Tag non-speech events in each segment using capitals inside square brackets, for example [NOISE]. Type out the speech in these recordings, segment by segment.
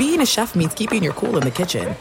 being a chef means keeping your cool in the kitchen.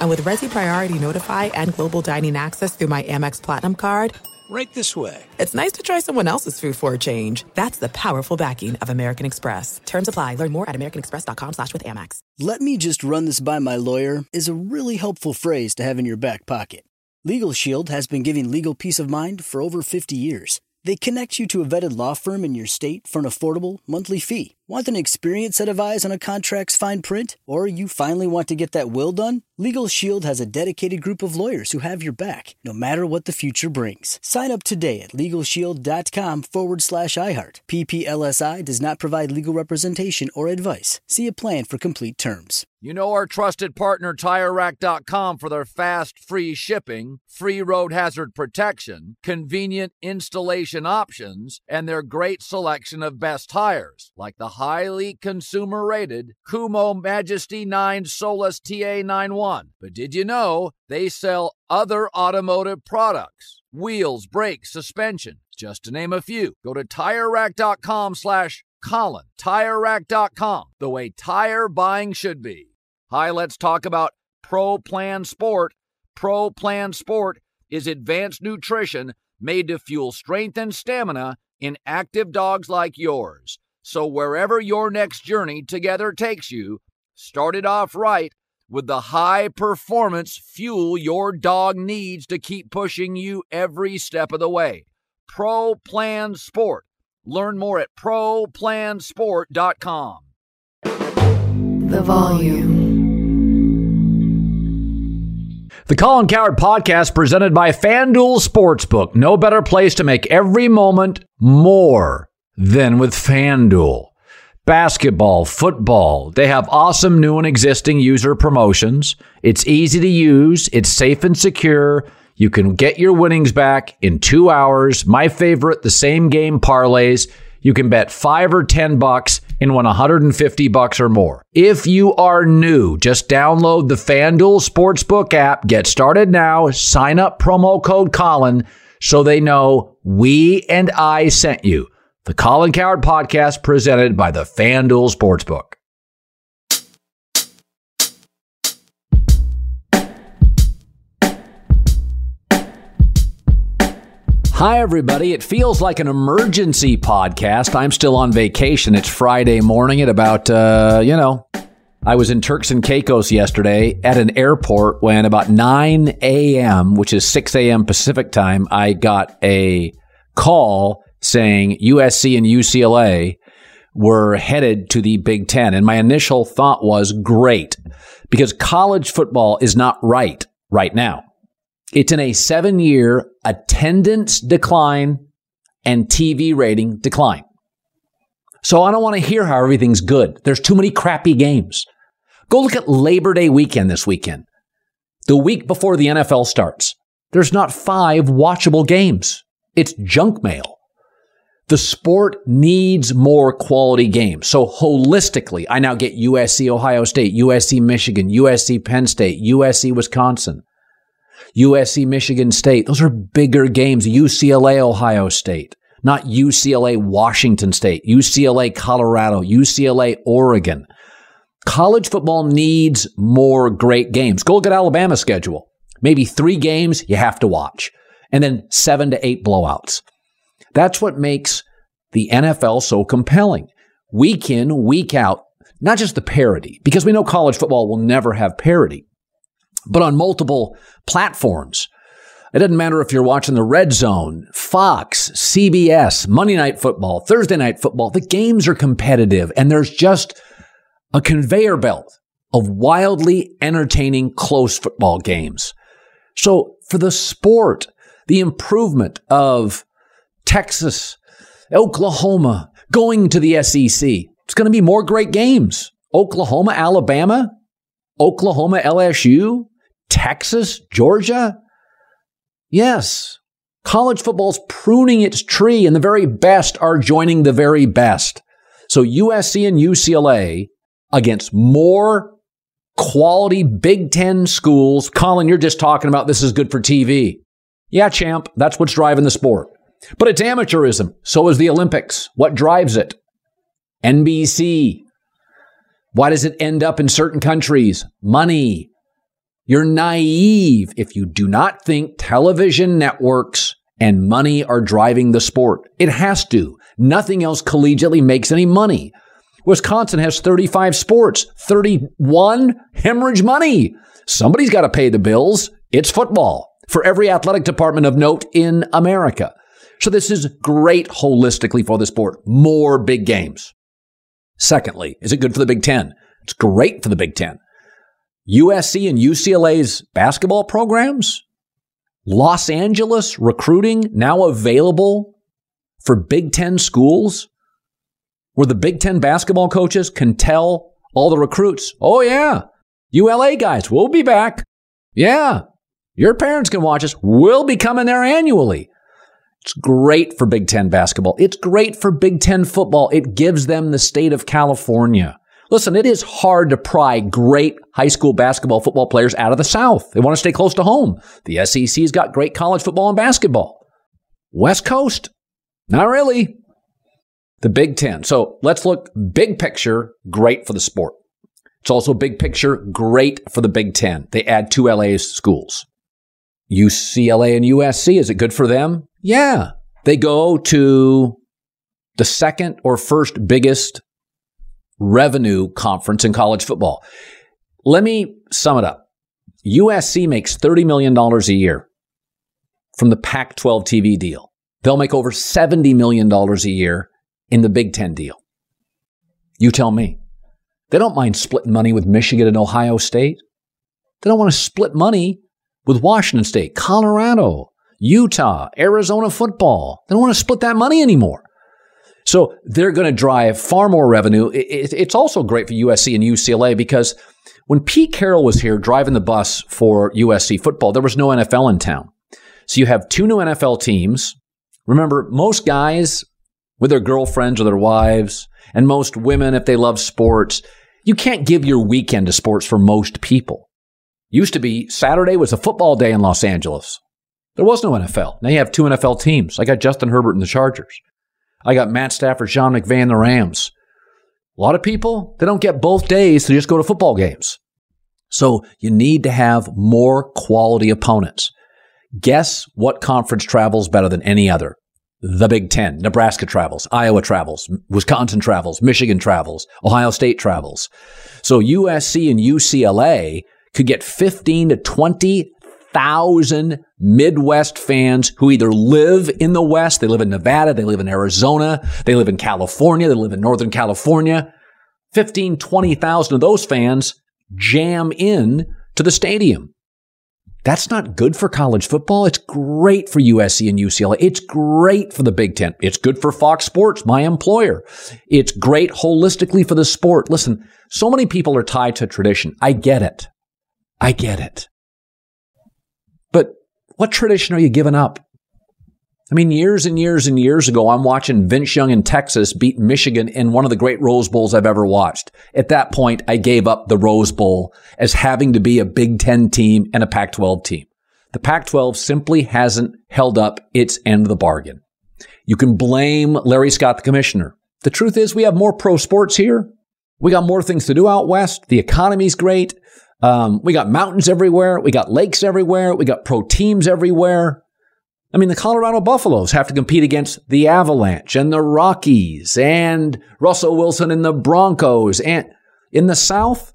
And with Resy Priority Notify and Global Dining Access through my Amex Platinum card, Right this way. it's nice to try someone else's food for a change. That's the powerful backing of American Express. Terms apply. Learn more at americanexpress.com slash with Amex. Let me just run this by my lawyer is a really helpful phrase to have in your back pocket. Legal Shield has been giving legal peace of mind for over 50 years. They connect you to a vetted law firm in your state for an affordable monthly fee. Want an experienced set of eyes on a contract's fine print? Or you finally want to get that will done? Legal Shield has a dedicated group of lawyers who have your back, no matter what the future brings. Sign up today at LegalShield.com forward slash iHeart. PPLSI does not provide legal representation or advice. See a plan for complete terms. You know our trusted partner TireRack.com for their fast, free shipping, free road hazard protection, convenient installation options, and their great selection of best tires, like the highly consumer rated Kumho Majesty 9 Solus TA91. But did you know they sell other automotive products? Wheels, brakes, suspension, just to name a few. Go to TireRack.com slash Colin. TireRack.com, the way tire buying should be. Hi, let's talk about Pro Plan Sport. Pro Plan Sport is advanced nutrition made to fuel strength and stamina in active dogs like yours. So wherever your next journey together takes you, start it off right with the high performance fuel your dog needs to keep pushing you every step of the way. Pro Plan Sport. Learn more at ProPlansport.com. The volume. The Colin Cowherd Podcast presented by FanDuel Sportsbook. No better place to make every moment more than with FanDuel. Basketball, football, they have awesome new and existing user promotions. It's easy to use, it's safe and secure. You can get your winnings back in two hours. My favorite, the same game parlays. You can bet five or 10 bucks and win 150 bucks or more. If you are new, just download the FanDuel Sportsbook app, get started now, sign up promo code Colin so they know we and I sent you. The Colin Cowherd Podcast presented by the FanDuel Sportsbook. Hi, everybody. It feels like an emergency podcast. I'm still on vacation. It's Friday morning at about, uh, you know, I was in Turks and Caicos yesterday at an airport when about 9 a.m., which is 6 a.m. Pacific time, I got a call saying USC and UCLA were headed to the Big Ten. And my initial thought was great because college football is not right right now. It's in a seven year attendance decline and TV rating decline. So I don't want to hear how everything's good. There's too many crappy games. Go look at Labor Day weekend this weekend. The week before the NFL starts, there's not five watchable games. It's junk mail. The sport needs more quality games. So holistically, I now get USC Ohio State, USC Michigan, USC Penn State, USC Wisconsin, USC Michigan State. Those are bigger games. UCLA Ohio State, not UCLA Washington State, UCLA Colorado, UCLA Oregon. College football needs more great games. Go look at Alabama's schedule. Maybe three games you have to watch, and then seven to eight blowouts. That's what makes the NFL so compelling. Week in, week out, not just the parity, because we know college football will never have parity, but on multiple platforms. It doesn't matter if you're watching the Red Zone, Fox, CBS, Monday Night Football, Thursday Night Football. The games are competitive, and there's just a conveyor belt of wildly entertaining close football games. So for the sport, the improvement of Texas, Oklahoma going to the SEC, it's going to be more great games. Oklahoma, Alabama, Oklahoma, LSU, Texas, Georgia. Yes, college football's pruning its tree, and the very best are joining the very best. So USC and UCLA against more quality Big Ten schools. Colin, you're just talking about this is good for TV. Yeah, champ, that's what's driving the sport. But it's amateurism. So is the Olympics. What drives it? NBC. Why does it end up in certain countries? Money. You're naive if you do not think television networks and money are driving the sport. It has to. Nothing else collegiately makes any money. Wisconsin has 35 sports, 31 hemorrhage money. Somebody's got to pay the bills. It's football for every athletic department of note in America. So this is great holistically for the sport. More big games. Secondly, is it good for the Big Ten? It's great for the Big Ten. USC and UCLA's basketball programs, Los Angeles recruiting now available for Big Ten schools, where the Big Ten basketball coaches can tell all the recruits, oh, yeah, ULA guys, we'll be back. Yeah, your parents can watch us. We'll be coming there annually. It's great for Big Ten basketball. It's great for Big Ten football. It gives them the state of California. Listen, it is hard to pry great high school basketball football players out of the South. They want to stay close to home. The SEC's got great college football and basketball. West Coast, not really. The Big Ten. So let's look big picture, great for the sport. It's also big picture, great for the Big Ten. They add two LA schools. UCLA and USC, is it good for them? Yeah. They go to the second or first biggest revenue conference in college football. Let me sum it up. USC makes $30 million a year from the Pac 12 TV deal. They'll make over $70 million a year in the Big Ten deal. You tell me. They don't mind splitting money with Michigan and Ohio State. They don't want to split money with Washington State, Colorado, Utah, Arizona football. They don't want to split that money anymore. So they're going to drive far more revenue. It's also great for USC and UCLA because when Pete Carroll was here driving the bus for USC football, there was no NFL in town. So you have two new NFL teams. Remember, most guys with their girlfriends or their wives, and most women, if they love sports, you can't give your weekend to sports for most people. Used to be Saturday was a football day in Los Angeles. There was no NFL. Now you have two NFL teams. I got Justin Herbert and the Chargers. I got Matt Stafford, Sean McVay, and the Rams. A lot of people, they don't get both days to just go to football games. So you need to have more quality opponents. Guess what conference travels better than any other? The Big Ten. Nebraska travels, Iowa travels, Wisconsin travels, Michigan travels, Ohio State travels. So USC and UCLA could get 15 to 20 thousand Midwest fans who either live in the West, they live in Nevada, they live in Arizona, they live in California, they live in Northern California. 15, 20,000 of those fans jam in to the stadium. That's not good for college football. It's great for USC and UCLA. It's great for the Big Ten. It's good for Fox Sports, my employer. It's great holistically for the sport. Listen, so many people are tied to tradition. I get it. I get it. But what tradition are you giving up? I mean, years and years and years ago, I'm watching Vince Young in Texas beat Michigan in one of the great Rose Bowls I've ever watched. At that point, I gave up the Rose Bowl as having to be a Big Ten team and a Pac 12 team. The Pac 12 simply hasn't held up its end of the bargain. You can blame Larry Scott, the commissioner. The truth is, we have more pro sports here. We got more things to do out west. The economy's great. Um, we got mountains everywhere. We got lakes everywhere. We got pro teams everywhere. I mean, the Colorado Buffaloes have to compete against the Avalanche and the Rockies and Russell Wilson and the Broncos. And in the South,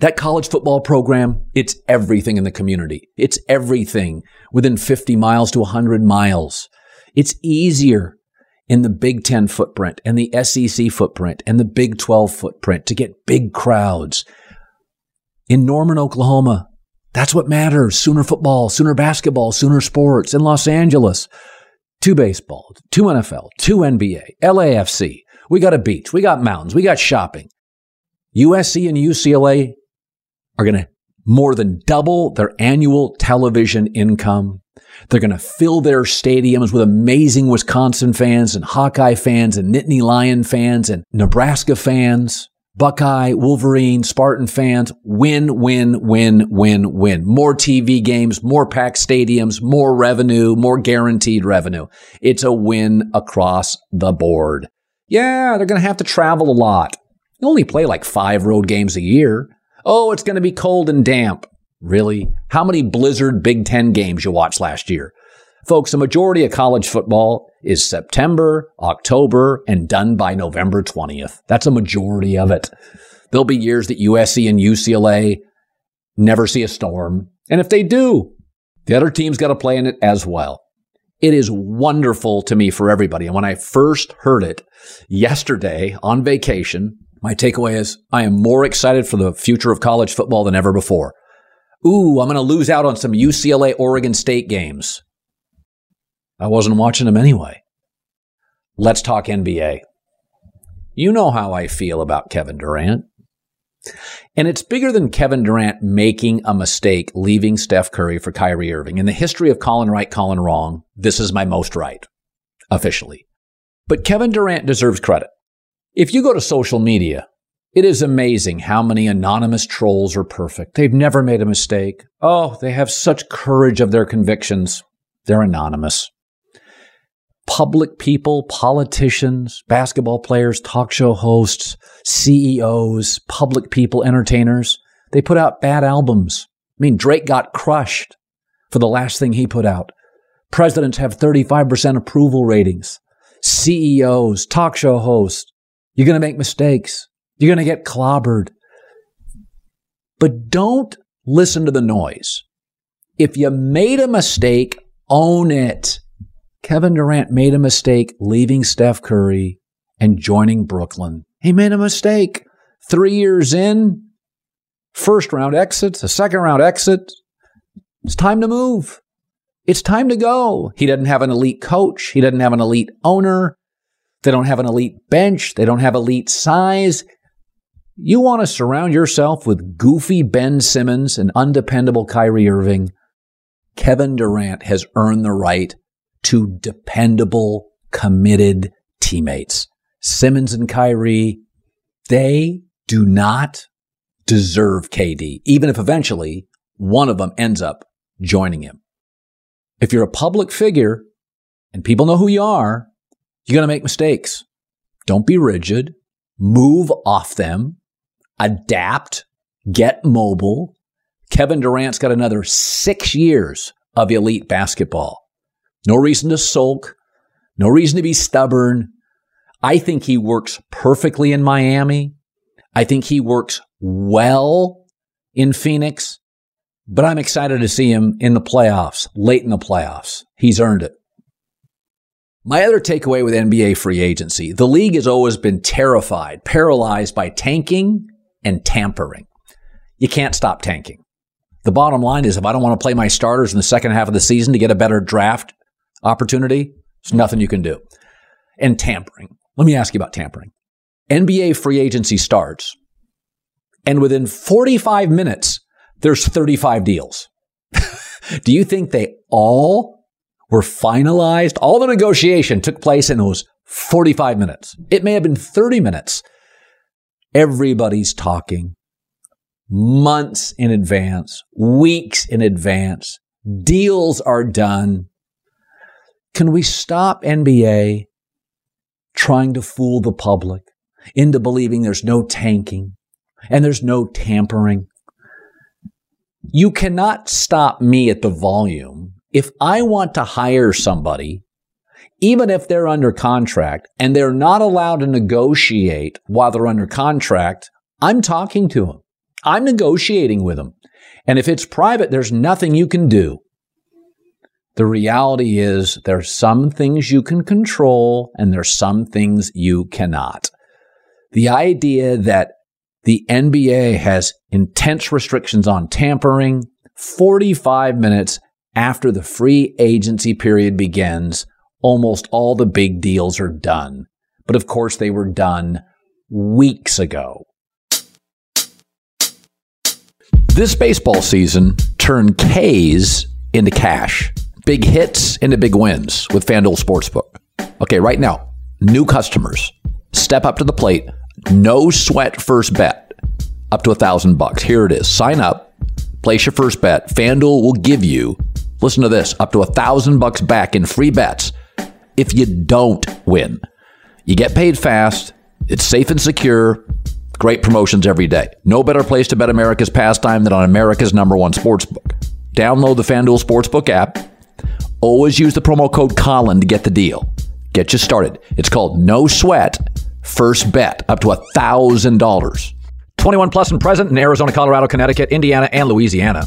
that college football program, it's everything in the community. It's everything within 50 miles to 100 miles. It's easier in the Big Ten footprint and the SEC footprint and the Big 12 footprint to get big crowds in Norman, Oklahoma. That's what matters. Sooner football, Sooner basketball, Sooner sports in Los Angeles. Two baseball, two NFL, two NBA, LAFC. We got a beach. We got mountains. We got shopping. USC and UCLA are going to more than double their annual television income. They're going to fill their stadiums with amazing Wisconsin fans and Hawkeye fans and Nittany Lion fans and Nebraska fans. Buckeye, Wolverine, Spartan fans, win, win, win, win, win. More TV games, more packed stadiums, more revenue, more guaranteed revenue. It's a win across the board. Yeah, they're going to have to travel a lot. You only play like five road games a year. Oh, it's going to be cold and damp. Really? How many Blizzard Big Ten games you watched last year? Folks, a majority of college football is September, October, and done by November 20th. That's a majority of it. There'll be years that USC and UCLA never see a storm. And if they do, the other team's got to play in it as well. It is wonderful to me for everybody. And when I first heard it yesterday on vacation, my takeaway is I am more excited for the future of college football than ever before. Ooh, I'm going to lose out on some UCLA Oregon State games. I wasn't watching them anyway. Let's talk NBA. You know how I feel about Kevin Durant. And it's bigger than Kevin Durant making a mistake leaving Steph Curry for Kyrie Irving. In the history of Colin right, Colin wrong, this is my most right, officially. But Kevin Durant deserves credit. If you go to social media, it is amazing how many anonymous trolls are perfect. They've never made a mistake. Oh, they have such courage of their convictions. They're anonymous public people, politicians, basketball players, talk show hosts, CEOs, public people, entertainers, they put out bad albums. I mean, Drake got crushed for the last thing he put out. Presidents have 35% approval ratings. CEOs, talk show hosts, you're going to make mistakes. You're going to get clobbered. But don't listen to the noise. If you made a mistake, own it. Kevin Durant made a mistake leaving Steph Curry and joining Brooklyn. He made a mistake. Three years in, first round exit, a second round exit. It's time to move. It's time to go. He doesn't have an elite coach. He doesn't have an elite owner. They don't have an elite bench. They don't have elite size. You want to surround yourself with goofy Ben Simmons and undependable Kyrie Irving. Kevin Durant has earned the right to dependable, committed teammates. Simmons and Kyrie, they do not deserve KD, even if eventually one of them ends up joining him. If you're a public figure and people know who you are, you're going to make mistakes. Don't be rigid. Move off them. Adapt. Get mobile. Kevin Durant's got another six years of elite basketball. No reason to sulk. No reason to be stubborn. I think he works perfectly in Miami. I think he works well in Phoenix, but I'm excited to see him in the playoffs, late in the playoffs. He's earned it. My other takeaway with NBA free agency the league has always been terrified, paralyzed by tanking and tampering. You can't stop tanking. The bottom line is if I don't want to play my starters in the second half of the season to get a better draft opportunity, there's nothing you can do. And tampering. Let me ask you about tampering. NBA free agency starts, and within 45 minutes, there's 35 deals. [LAUGHS] do you think they all were finalized? All the negotiation took place in those 45 minutes. It may have been 30 minutes. Everybody's talking months in advance, weeks in advance. Deals are done. Can we stop NBA trying to fool the public into believing there's no tanking and there's no tampering? You cannot stop me at the volume. If I want to hire somebody, even if they're under contract and they're not allowed to negotiate while they're under contract, I'm talking to them. I'm negotiating with them. And if it's private, there's nothing you can do. The reality is there's some things you can control and there's some things you cannot. The idea that the NBA has intense restrictions on tampering 45 minutes after the free agency period begins, almost all the big deals are done. But of course, they were done weeks ago. This baseball season turned K's into cash big hits into big wins with FanDuel Sportsbook. Okay, right now, new customers step up to the plate, no sweat first bet, up to a thousand bucks. Here it is. Sign up, place your first bet. FanDuel will give you, listen to this, up to a thousand bucks back in free bets if you don't win. You get paid fast, it's safe and secure Great promotions every day. No better place to bet America's pastime than on America's number one sportsbook. Download the FanDuel Sportsbook app. Always use the promo code Colin to get the deal. Get you started. It's called No Sweat First Bet, up to $1,000. 21 plus and present in Arizona, Colorado, Connecticut, Indiana, and Louisiana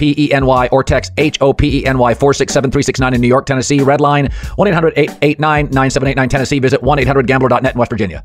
P E N Y or text H O P E N Y 467 369 in New York, Tennessee. Red line 1 800 889 9789 Tennessee. Visit 1 800 gambler.net in West Virginia.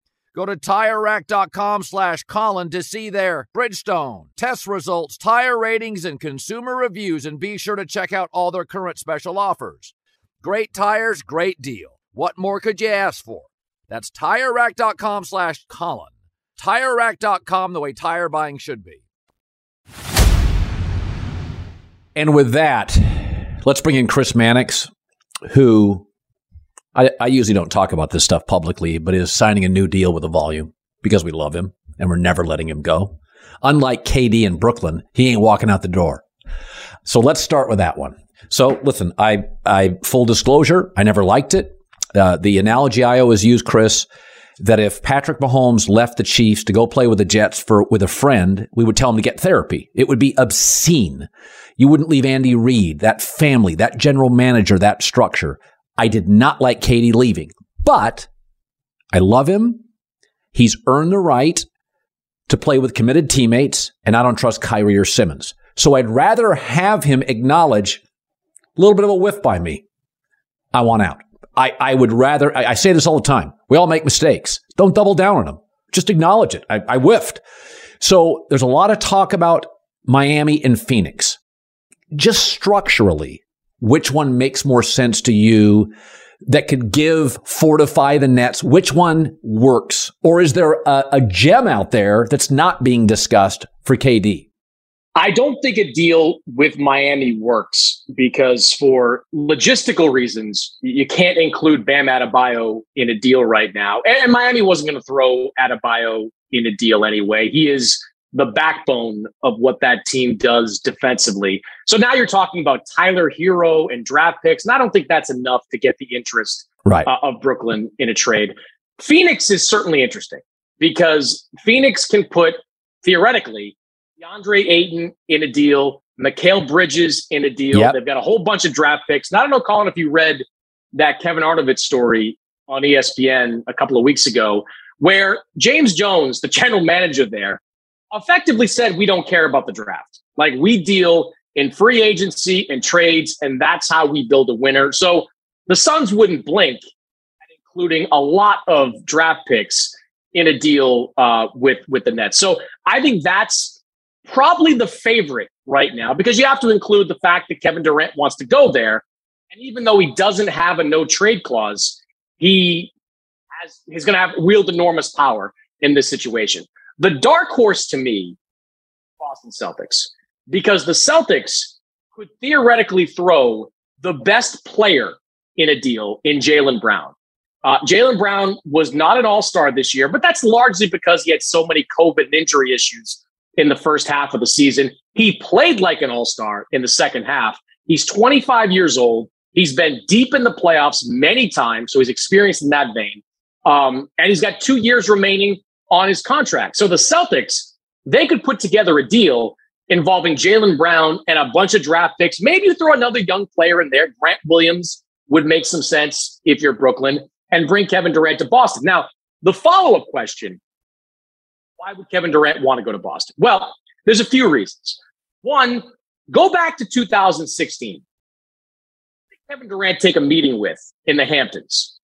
Go to TireRack.com slash Colin to see their Bridgestone, test results, tire ratings, and consumer reviews, and be sure to check out all their current special offers. Great tires, great deal. What more could you ask for? That's TireRack.com slash Colin. TireRack.com, the way tire buying should be. And with that, let's bring in Chris Mannix, who I, I, usually don't talk about this stuff publicly, but is signing a new deal with a volume because we love him and we're never letting him go. Unlike KD in Brooklyn, he ain't walking out the door. So let's start with that one. So listen, I, I full disclosure, I never liked it. Uh, the analogy I always use, Chris, that if Patrick Mahomes left the Chiefs to go play with the Jets for with a friend, we would tell him to get therapy. It would be obscene. You wouldn't leave Andy Reid, that family, that general manager, that structure. I did not like KD leaving, but I love him. He's earned the right to play with committed teammates, and I don't trust Kyrie or Simmons. So I'd rather have him acknowledge a little bit of a whiff by me. I want out. I, I would rather, I, I, say this all the time. We all make mistakes. Don't double down on them. Just acknowledge it. I, I whiffed. So there's a lot of talk about Miami and Phoenix. Just structurally, which one makes more sense to you that could give fortify the Nets? Which one works? Or is there a, a gem out there that's not being discussed for KD? I don't think a deal with Miami works because for logistical reasons, you can't include Bam Adebayo in a deal right now. And Miami wasn't going to throw Adebayo in a deal anyway. He is the backbone of what that team does defensively. So now you're talking about Tyler Herro and draft picks, and I don't think that's enough to get the interest right. uh, of Brooklyn in a trade. Phoenix is certainly interesting because Phoenix can put theoretically DeAndre Ayton in a deal, Mikal Bridges in a deal. Yep. They've got a whole bunch of draft picks. And I don't know, Colin, if you read that Kevin Arnovitz story on ESPN a couple of weeks ago, where James Jones, the general manager there, effectively said, We don't care about the draft. Like we deal in free agency and trades, and that's how we build a winner. So the Suns wouldn't blink including a lot of draft picks in a deal uh, with with the Nets. So I think that's probably the favorite right now because you have to include the fact that Kevin Durant wants to go there. And even though he doesn't have a no trade clause, he has he's going to have wield enormous power in this situation. The dark horse to me, Boston Celtics, because the Celtics could theoretically throw the best player in a deal in Jaylen Brown. Uh, Jaylen Brown was not an all star this year, but that's largely because he had so many COVID and injury issues in the first half of the season. He played like an all star in the second half. He's 25 years old. He's been deep in the playoffs many times, so he's experienced in that vein. Um, and he's got two years remaining on his contract. So the Celtics, they could put together a deal involving Jaylen Brown and a bunch of draft picks. Maybe you throw another young player in there. Grant Williams would make some sense if you're Brooklyn and bring Kevin Durant to Boston. Now, the follow up question why would Kevin Durant want to go to Boston? Well, there's a few reasons. One, go back to 2016. Kevin Durant take a meeting with in the Hamptons?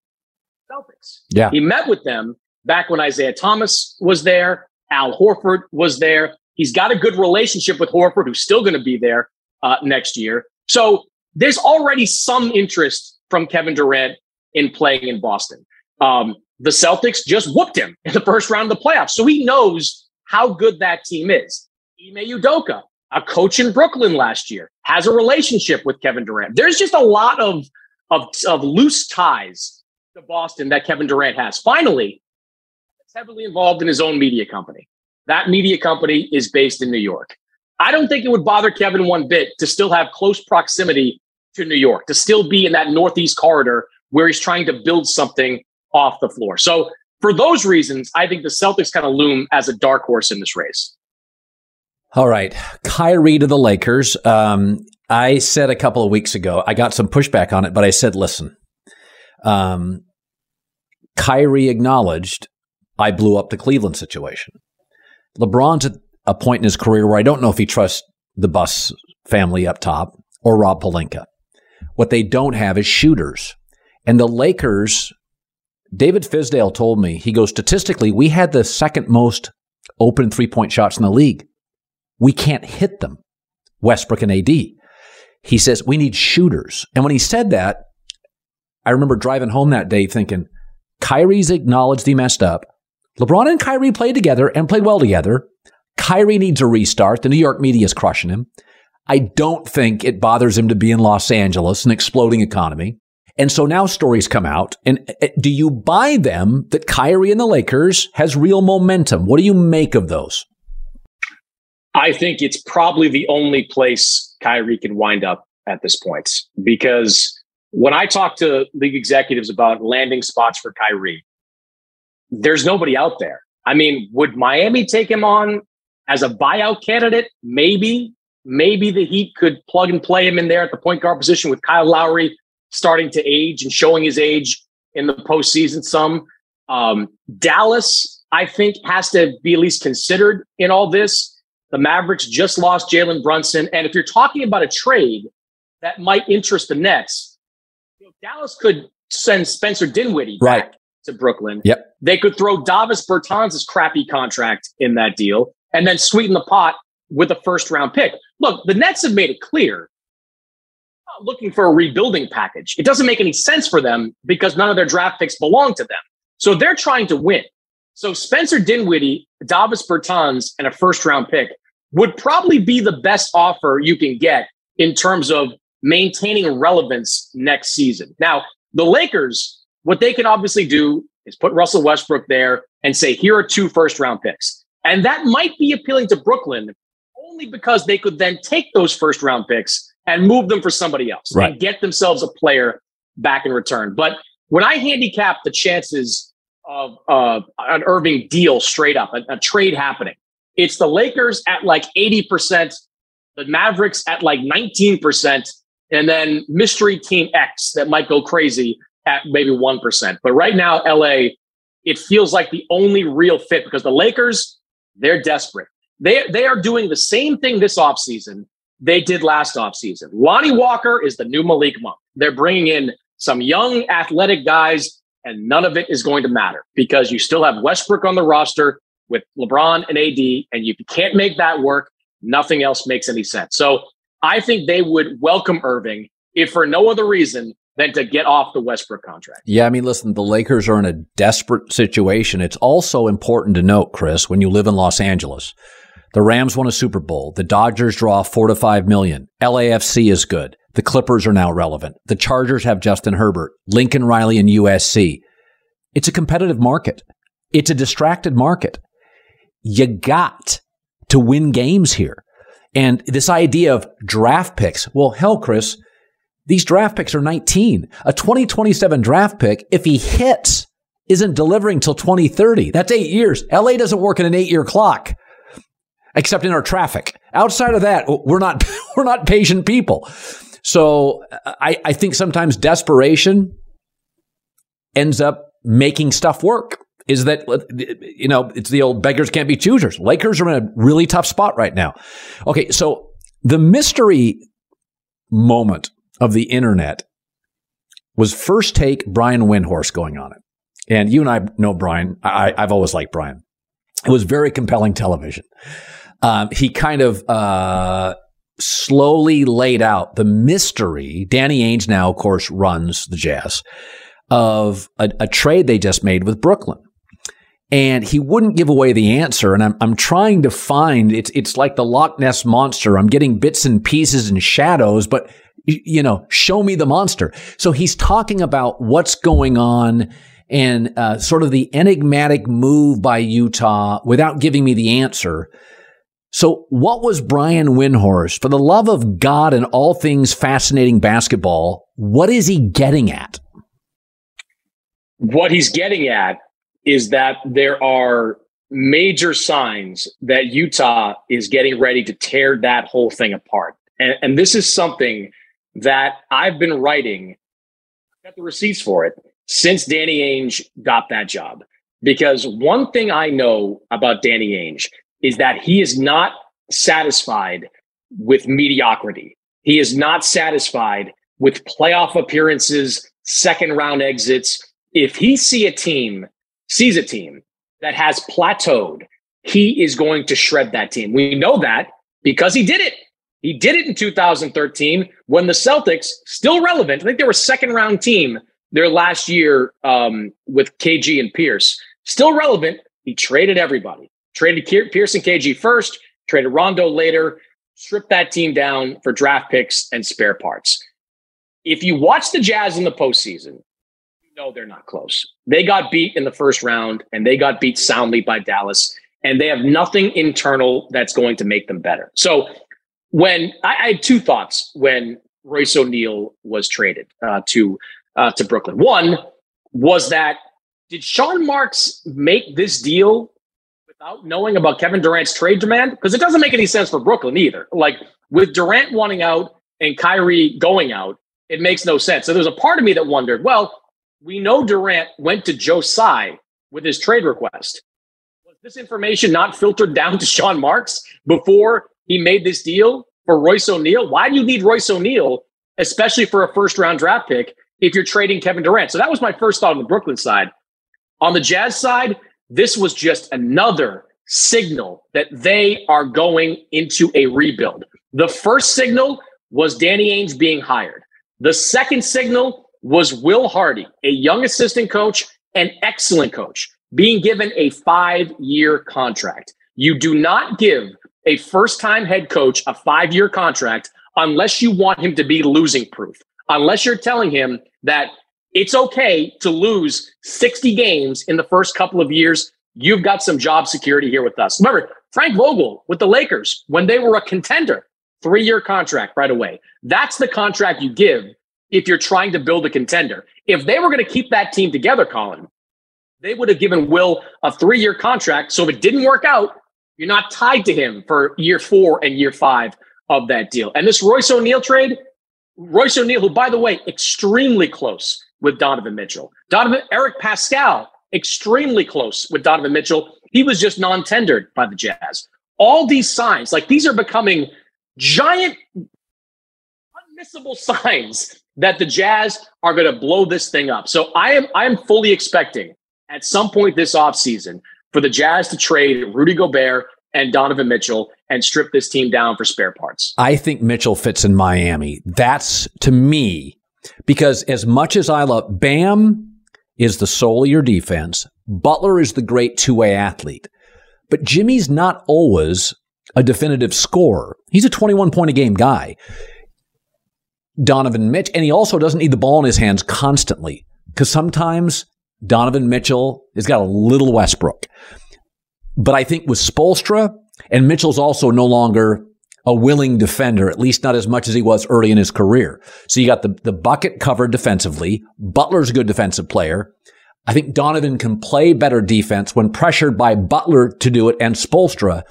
Celtics. Yeah. He met with them back when Isaiah Thomas was there, Al Horford was there. He's got a good relationship with Horford, who's still going to be there uh, next year. So there's already some interest from Kevin Durant in playing in Boston. Um, the Celtics just whooped him in the first round of the playoffs. So he knows how good that team is. Ime Udoka, a coach in Brooklyn last year, has a relationship with Kevin Durant. There's just a lot of, of, of loose ties to Boston that Kevin Durant has. Finally, heavily involved in his own media company. That media company is based in New York. I don't think it would bother Kevin one bit to still have close proximity to New York, to still be in that Northeast corridor where he's trying to build something off the floor. So for those reasons, I think the Celtics kind of loom as a dark horse in this race. All right. Kyrie to the Lakers. Um, I said a couple of weeks ago, I got some pushback on it, but I said, listen, um, Kyrie acknowledged I blew up the Cleveland situation. LeBron's at a point in his career where I don't know if he trusts the Buss family up top or Rob Pelinka. What they don't have is shooters. And the Lakers David Fizdale told me, he goes, statistically, we had the second most open three point shots in the league. We can't hit them, Westbrook and AD. He says, we need shooters. And when he said that, I remember driving home that day thinking, Kyrie's acknowledged he messed up. LeBron and Kyrie played together and played well together. Kyrie needs a restart. The New York media is crushing him. I don't think it bothers him to be in Los Angeles, an exploding economy. And so now stories come out. And uh, do you buy them that Kyrie and the Lakers has real momentum? What do you make of those? I think it's probably the only place Kyrie can wind up at this point because when I talk to league executives about landing spots for Kyrie, there's nobody out there. I mean, would Miami take him on as a buyout candidate? Maybe. Maybe the Heat could plug and play him in there at the point guard position with Kyle Lowry starting to age and showing his age in the postseason some. Um, Dallas, I think, has to be at least considered in all this. The Mavericks just lost Jalen Brunson. And if you're talking about a trade that might interest the Nets, Dallas could send Spencer Dinwiddie right. back to Brooklyn. Yep. They could throw Davis Bertans' crappy contract in that deal and then sweeten the pot with a first round pick. Look, the Nets have made it clear looking for a rebuilding package. It doesn't make any sense for them because none of their draft picks belong to them. So they're trying to win. So Spencer Dinwiddie, Davis Bertans, and a first round pick would probably be the best offer you can get in terms of maintaining relevance next season. Now, the Lakers, what they can obviously do is put Russell Westbrook there and say, here are two first round picks. And that might be appealing to Brooklyn only because they could then take those first round picks and move them for somebody else right. and get themselves a player back in return. But when I handicap the chances of uh, an Irving deal straight up, a, a trade happening, it's the Lakers at like 80%, the Mavericks at like 19%, and then mystery team X that might go crazy at maybe 1%. But right now, LA, it feels like the only real fit because the Lakers, they're desperate. They, they are doing the same thing this offseason they did last offseason. Lonnie Walker is the new Malik Monk. They're bringing in some young athletic guys, and none of it is going to matter because you still have Westbrook on the roster with LeBron and AD, and you can't make that work. Nothing else makes any sense. So I think they would welcome Irving if for no other reason than to get off the Westbrook contract. Yeah, I mean, listen, the Lakers are in a desperate situation. It's also important to note, Chris, when you live in Los Angeles, the Rams won a Super Bowl. The Dodgers draw four to five million. LAFC is good. The Clippers are now relevant. The Chargers have Justin Herbert, Lincoln Riley, and USC. It's a competitive market. It's a distracted market. You got to win games here. And this idea of draft picks, well, hell, Chris, these draft picks are 19. A 2027 draft pick, if he hits, isn't delivering till 2030. That's eight years. LA doesn't work in an eight year clock except in our traffic. Outside of that, we're not [LAUGHS] we're not patient people. So I, I think sometimes desperation ends up making stuff work. Is that uh, you know it's the old beggars can't be choosers. Lakers are in a really tough spot right now. Okay, so the mystery moment of the internet was first take Brian Windhorst going on it. And you and I know Brian. I, I've always liked Brian. It was very compelling television um, he kind of uh, slowly laid out the mystery. Danny Ainge now, of course, runs the Jazz of a, a trade they just made with Brooklyn. And he wouldn't give away the answer. And I'm, I'm trying to find it's, it's like the Loch Ness monster. I'm getting bits and pieces and shadows, but you know, show me the monster. So he's talking about what's going on and uh, sort of the enigmatic move by Utah without giving me the answer. So, what was Brian Windhorst, for the love of God and all things fascinating basketball, what is he getting at? What he's getting at is that there are major signs that Utah is getting ready to tear that whole thing apart. And, and this is something that I've been writing, got the receipts for it, since Danny Ainge got that job. Because one thing I know about Danny Ainge is that he is not satisfied with mediocrity. He is not satisfied with playoff appearances, second round exits. If he see a team, sees a team that has plateaued, he is going to shred that team. We know that because he did it. He did it in 2013 when the Celtics, still relevant, I think they were second round team their last year um, with KG and Pierce, still relevant. He traded everybody. Traded Pierce and KG first, traded Rondo later, stripped that team down for draft picks and spare parts. If you watch the Jazz in the postseason, you know they're not close. They got beat in the first round and they got beat soundly by Dallas, and they have nothing internal that's going to make them better. So, when I, I had two thoughts when Royce O'Neale was traded uh, to uh, to Brooklyn. One was that did Sean Marks make this deal without knowing about Kevin Durant's trade demand? Because it doesn't make any sense for Brooklyn either. Like with Durant wanting out and Kyrie going out, it makes no sense. So there's a part of me that wondered, well, we know Durant went to Joe Tsai with his trade request. Was this information not filtered down to Sean Marks before he made this deal for Royce O'Neale. Why do you need Royce O'Neale, especially for a first round draft pick, if you're trading Kevin Durant. So that was my first thought on the Brooklyn side. On the Jazz side, this was just another signal that they are going into a rebuild. The first signal was Danny Ainge being hired. The second signal was Will Hardy, a young assistant coach, an excellent coach, being given a five year contract. You do not give a first time head coach a five year contract unless you want him to be losing proof, unless you're telling him that it's okay to lose 60 games in the first couple of years. You've got some job security here with us. Remember, Frank Vogel with the Lakers, when they were a contender, three year contract right away. That's the contract you give if you're trying to build a contender. If they were going to keep that team together, Colin, they would have given Will a three year contract. So if it didn't work out, you're not tied to him for year four and year five of that deal. And this Royce O'Neale trade, Royce O'Neale, who, by the way, extremely close with Donovan Mitchell. Donovan, Eric Paschall, extremely close with Donovan Mitchell. He was just non tendered by the Jazz. All these signs, like these are becoming giant, unmissable [LAUGHS] signs that the Jazz are going to blow this thing up. So I am I am fully expecting at some point this offseason for the Jazz to trade Rudy Gobert and Donovan Mitchell and strip this team down for spare parts. I think Mitchell fits in Miami. That's to me because as much as I love Bam is the soul of your defense, Butler is the great two-way athlete. But Jimmy's not always a definitive scorer. He's a 21 point a game guy. Donovan Mitch, and he also doesn't need the ball in his hands constantly because sometimes Donovan Mitchell has got a little Westbrook. But I think with Spoelstra, and Mitchell's also no longer a willing defender, at least not as much as he was early in his career. So you got the, the bucket covered defensively. Butler's a good defensive player. I think Donovan can play better defense when pressured by Butler to do it and Spoelstra.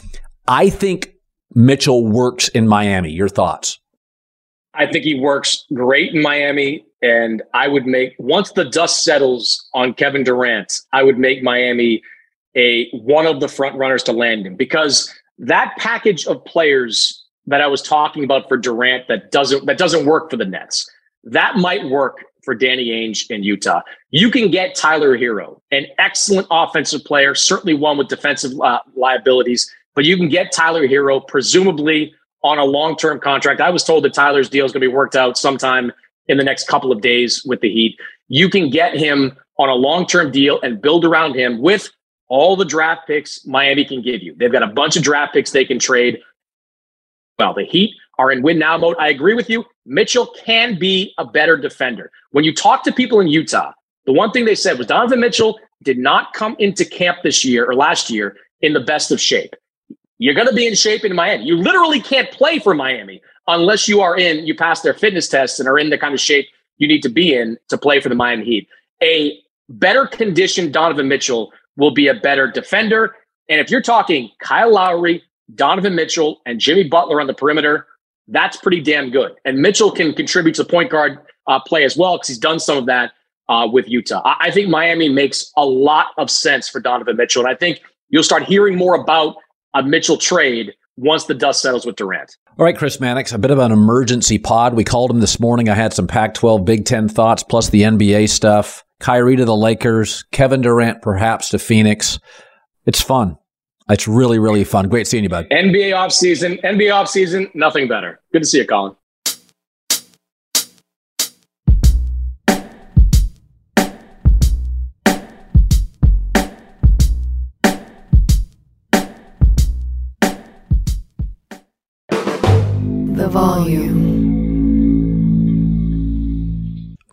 I think Mitchell works in Miami. Your thoughts? I think he works great in Miami. And I would make, once the dust settles on Kevin Durant, I would make Miami a one of the front runners to land him because that package of players that I was talking about for Durant that doesn't that doesn't work for the Nets. That might work for Danny Ainge in Utah. You can get Tyler Herro, an excellent offensive player, certainly one with defensive uh, liabilities, but you can get Tyler Herro presumably on a long-term contract. I was told that Tyler's deal is going to be worked out sometime in the next couple of days with the Heat. You can get him on a long-term deal and build around him with all the draft picks Miami can give you. They've got a bunch of draft picks they can trade. Well, the Heat are in win now mode. I agree with you. Mitchell can be a better defender. When you talk to people in Utah, the one thing they said was Donovan Mitchell did not come into camp this year or last year in the best of shape. You're going to be in shape in Miami. You literally can't play for Miami unless you are in, you pass their fitness tests and are in the kind of shape you need to be in to play for the Miami Heat. A better conditioned Donovan Mitchell will be a better defender. And if you're talking Kyle Lowry, Donovan Mitchell, and Jimmy Butler on the perimeter, that's pretty damn good. And Mitchell can contribute to point guard uh, play as well because he's done some of that uh, with Utah. I-, I think Miami makes a lot of sense for Donovan Mitchell. And I think you'll start hearing more about a Mitchell trade once the dust settles with Durant. All right, Chris Mannix, a bit of an emergency pod. We called him this morning. I had some Pac 12 Big Ten thoughts plus the NBA stuff. Kyrie to the Lakers, Kevin Durant perhaps to Phoenix. It's fun. It's really, really fun. Great seeing you, bud. NBA offseason, NBA offseason, nothing better. Good to see you, Colin.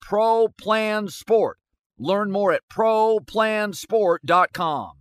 Pro Plan Sport. Learn more at ProPlansport.com.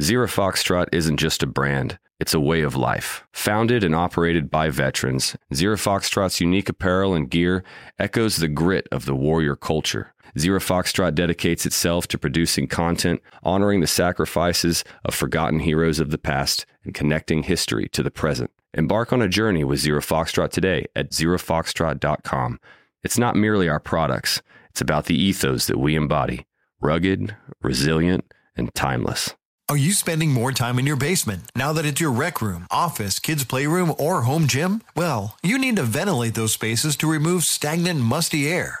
Zero Foxtrot isn't just a brand, it's a way of life. Founded and operated by veterans, Zero Foxtrot's unique apparel and gear echoes the grit of the warrior culture. Zero Foxtrot dedicates itself to producing content, honoring the sacrifices of forgotten heroes of the past, and connecting history to the present. Embark on a journey with Zero Foxtrot today at zerofoxtrot.com. It's not merely our products, it's about the ethos that we embody rugged, resilient, and timeless. Are you spending more time in your basement now that it's your rec room, office, kids' playroom, or home gym? Well, you need to ventilate those spaces to remove stagnant, musty air.